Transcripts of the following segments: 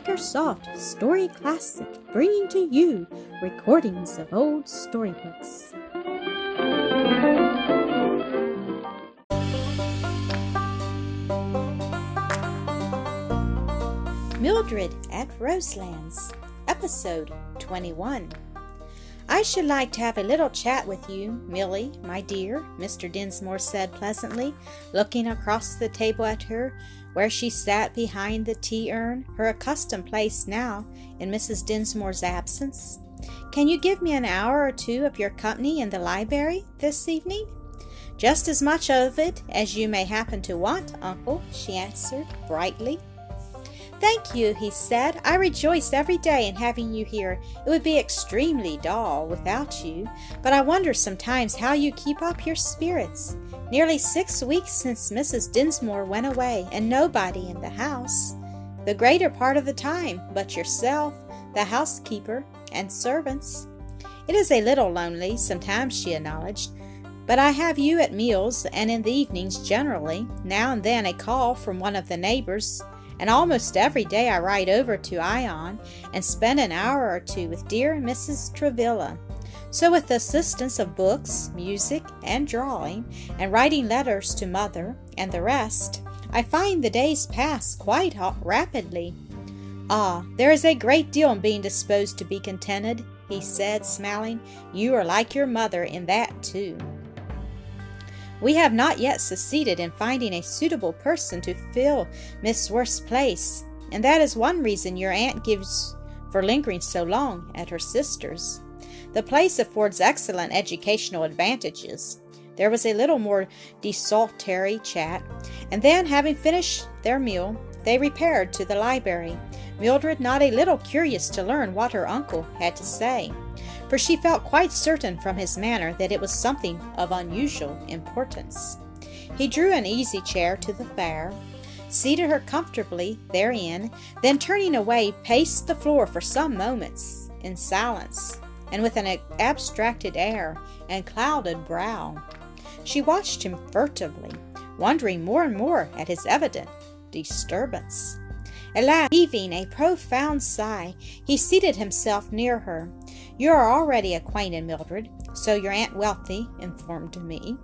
Makersoft Story Classic, bringing to you recordings of old storybooks. Mildred at Roselands, Episode 21. I should like to have a little chat with you, Milly, my dear, Mr. Dinsmore said pleasantly, looking across the table at her where she sat behind the tea urn, her accustomed place now in Mrs. Dinsmore's absence. Can you give me an hour or two of your company in the library this evening? Just as much of it as you may happen to want, uncle, she answered brightly. Thank you, he said. I rejoice every day in having you here. It would be extremely dull without you, but I wonder sometimes how you keep up your spirits. Nearly six weeks since Mrs. Dinsmore went away, and nobody in the house. The greater part of the time but yourself, the housekeeper, and servants. It is a little lonely, sometimes, she acknowledged, but I have you at meals and in the evenings generally, now and then a call from one of the neighbors and almost every day I ride over to Ion and spend an hour or two with dear Mrs. Travilla. So, with the assistance of books, music, and drawing, and writing letters to mother and the rest, I find the days pass quite rapidly. Ah, there is a great deal in being disposed to be contented, he said, smiling. You are like your mother in that, too. We have not yet succeeded in finding a suitable person to fill Miss Worth's place, and that is one reason your aunt gives for lingering so long at her sister's. The place affords excellent educational advantages. There was a little more desultory chat, and then, having finished their meal, they repaired to the library, Mildred not a little curious to learn what her uncle had to say for she felt quite certain from his manner that it was something of unusual importance. He drew an easy chair to the fire, seated her comfortably therein, then turning away, paced the floor for some moments in silence and with an abstracted air and clouded brow. She watched him furtively, wondering more and more at his evident disturbance. At last, heaving a profound sigh, he seated himself near her. You are already acquainted, Mildred, so your Aunt Wealthy informed me.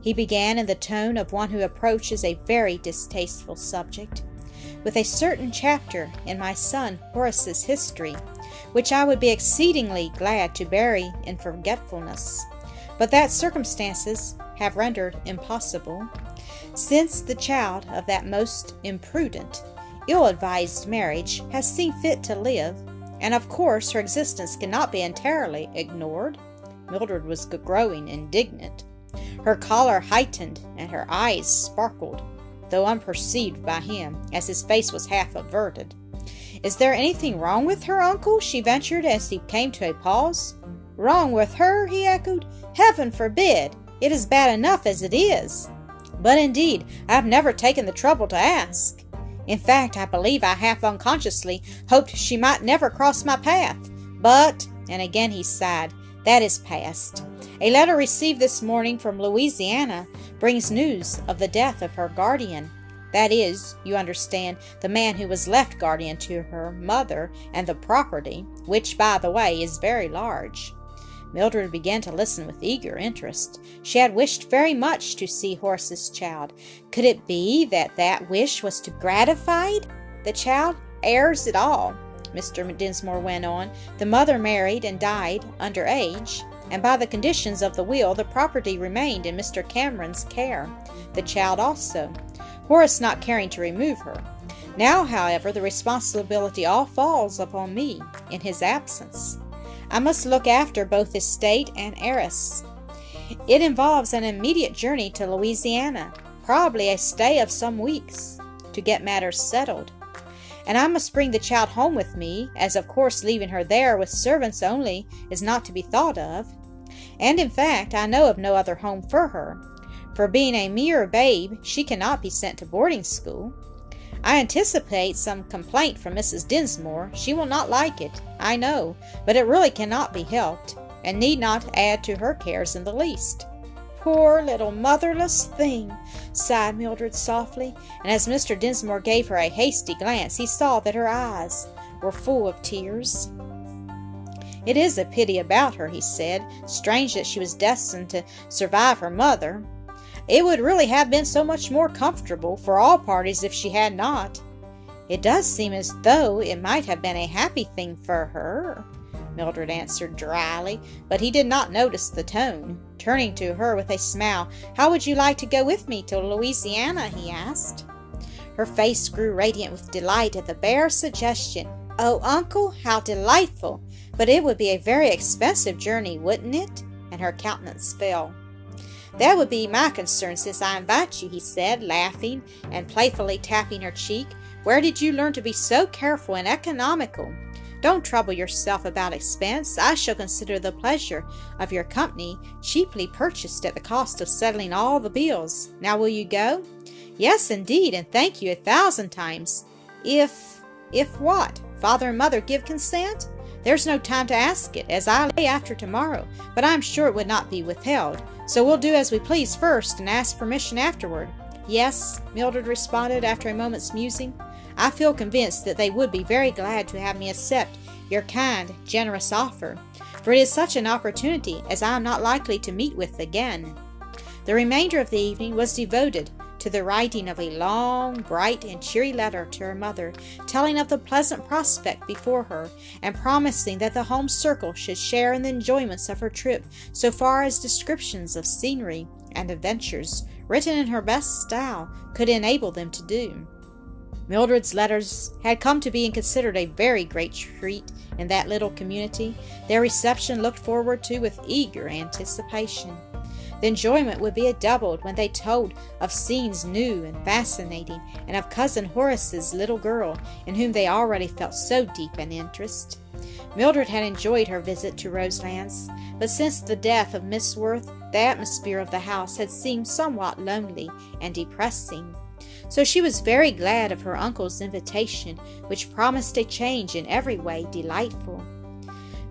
He began in the tone of one who approaches a very distasteful subject, with a certain chapter in my son Horace's history, which I would be exceedingly glad to bury in forgetfulness, but that circumstances have rendered impossible, since the child of that most imprudent, ill advised marriage has seen fit to live and of course her existence cannot be entirely ignored. Mildred was growing indignant. Her color heightened and her eyes sparkled, though unperceived by him, as his face was half averted. Is there anything wrong with her, uncle? she ventured as he came to a pause. Wrong with her? he echoed. Heaven forbid! It is bad enough as it is. But indeed, I have never taken the trouble to ask. In fact, I believe I half unconsciously hoped she might never cross my path. But, and again he sighed, that is past. A letter received this morning from Louisiana brings news of the death of her guardian. That is, you understand, the man who was left guardian to her mother and the property, which, by the way, is very large. Mildred began to listen with eager interest. She had wished very much to see Horace's child. Could it be that that wish was to be gratified? The child heirs it all, Mr. Dinsmore went on. The mother married and died under age, and by the conditions of the will, the property remained in Mr. Cameron's care, the child also, Horace not caring to remove her. Now, however, the responsibility all falls upon me in his absence. I must look after both estate and heiress. It involves an immediate journey to Louisiana, probably a stay of some weeks, to get matters settled. And I must bring the child home with me, as of course leaving her there with servants only is not to be thought of. And in fact, I know of no other home for her. For being a mere babe, she cannot be sent to boarding school. I anticipate some complaint from Mrs. Dinsmore. She will not like it, I know, but it really cannot be helped, and need not add to her cares in the least. poor little motherless thing, sighed Mildred softly, and as Mr. Dinsmore gave her a hasty glance, he saw that her eyes were full of tears. It is a pity about her, he said. Strange that she was destined to survive her mother. It would really have been so much more comfortable for all parties if she had not. It does seem as though it might have been a happy thing for her, Mildred answered dryly, but he did not notice the tone. Turning to her with a smile, How would you like to go with me to Louisiana? he asked. Her face grew radiant with delight at the bare suggestion. Oh, uncle, how delightful! But it would be a very expensive journey, wouldn't it? And her countenance fell. That would be my concern since I invite you, he said, laughing and playfully tapping her cheek. Where did you learn to be so careful and economical? Don't trouble yourself about expense. I shall consider the pleasure of your company cheaply purchased at the cost of settling all the bills. Now will you go? Yes, indeed, and thank you a thousand times. If if what? Father and mother give consent? There's no time to ask it, as I lay after tomorrow, but I'm sure it would not be withheld. So we'll do as we please first and ask permission afterward. Yes, Mildred responded after a moment's musing. I feel convinced that they would be very glad to have me accept your kind, generous offer, for it is such an opportunity as I am not likely to meet with again. The remainder of the evening was devoted to the writing of a long, bright, and cheery letter to her mother, telling of the pleasant prospect before her, and promising that the home circle should share in the enjoyments of her trip so far as descriptions of scenery and adventures, written in her best style, could enable them to do. Mildred's letters had come to be considered a very great treat in that little community, their reception looked forward to with eager anticipation. The enjoyment would be doubled when they told of scenes new and fascinating, and of Cousin Horace's little girl, in whom they already felt so deep an interest. Mildred had enjoyed her visit to Roselands, but since the death of Miss Worth, the atmosphere of the house had seemed somewhat lonely and depressing so she was very glad of her uncle's invitation, which promised a change in every way delightful.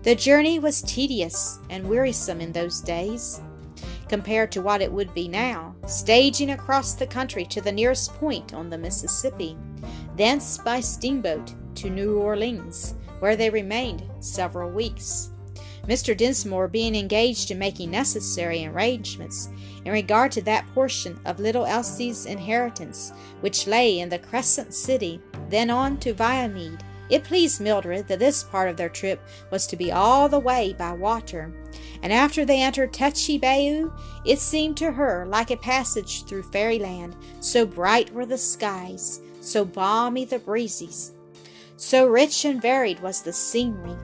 The journey was tedious and wearisome in those days, compared to what it would be now, staging across the country to the nearest point on the Mississippi, thence by steamboat to New Orleans, where they remained several weeks. Mr. Dinsmore being engaged in making necessary arrangements in regard to that portion of little Elsie's inheritance which lay in the Crescent City, then on to Viamede. It pleased Mildred that this part of their trip was to be all the way by water, and after they entered Tetchy Bayou, it seemed to her like a passage through fairyland, so bright were the skies, so balmy the breezes, so rich and varied was the scenery.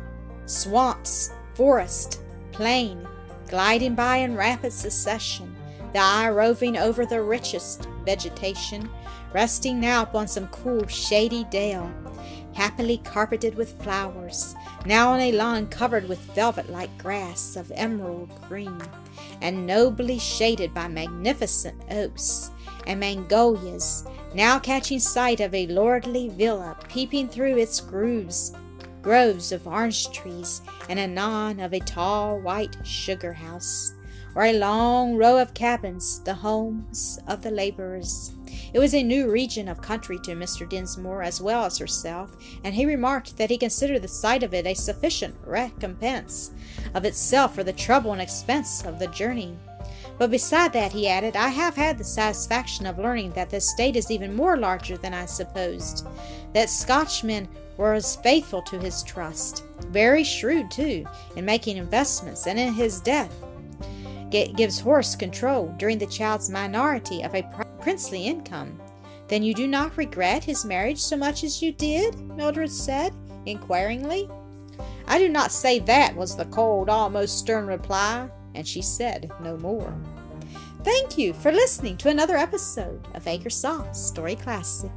Swamps, forest, plain, gliding by in rapid succession, the eye roving over the richest vegetation, resting now upon some cool, shady dale, happily carpeted with flowers, now on a lawn covered with velvet like grass of emerald green, and nobly shaded by magnificent oaks and magnolias, now catching sight of a lordly villa peeping through its grooves groves of orange trees, and anon of a tall white sugar house or a long row of cabins, the homes of the laborers. It was a new region of country to Mr. Dinsmore as well as herself, and he remarked that he considered the sight of it a sufficient recompense of itself for the trouble and expense of the journey. But beside that, he added, I have had the satisfaction of learning that the estate is even more larger than I supposed, that Scotchmen were as faithful to his trust, very shrewd too, in making investments, and in his death gives Horace control during the child's minority of a princely income. Then you do not regret his marriage so much as you did? Mildred said, inquiringly. I do not say that, was the cold, almost stern reply, and she said no more. Thank you for listening to another episode of Acre Story Classic.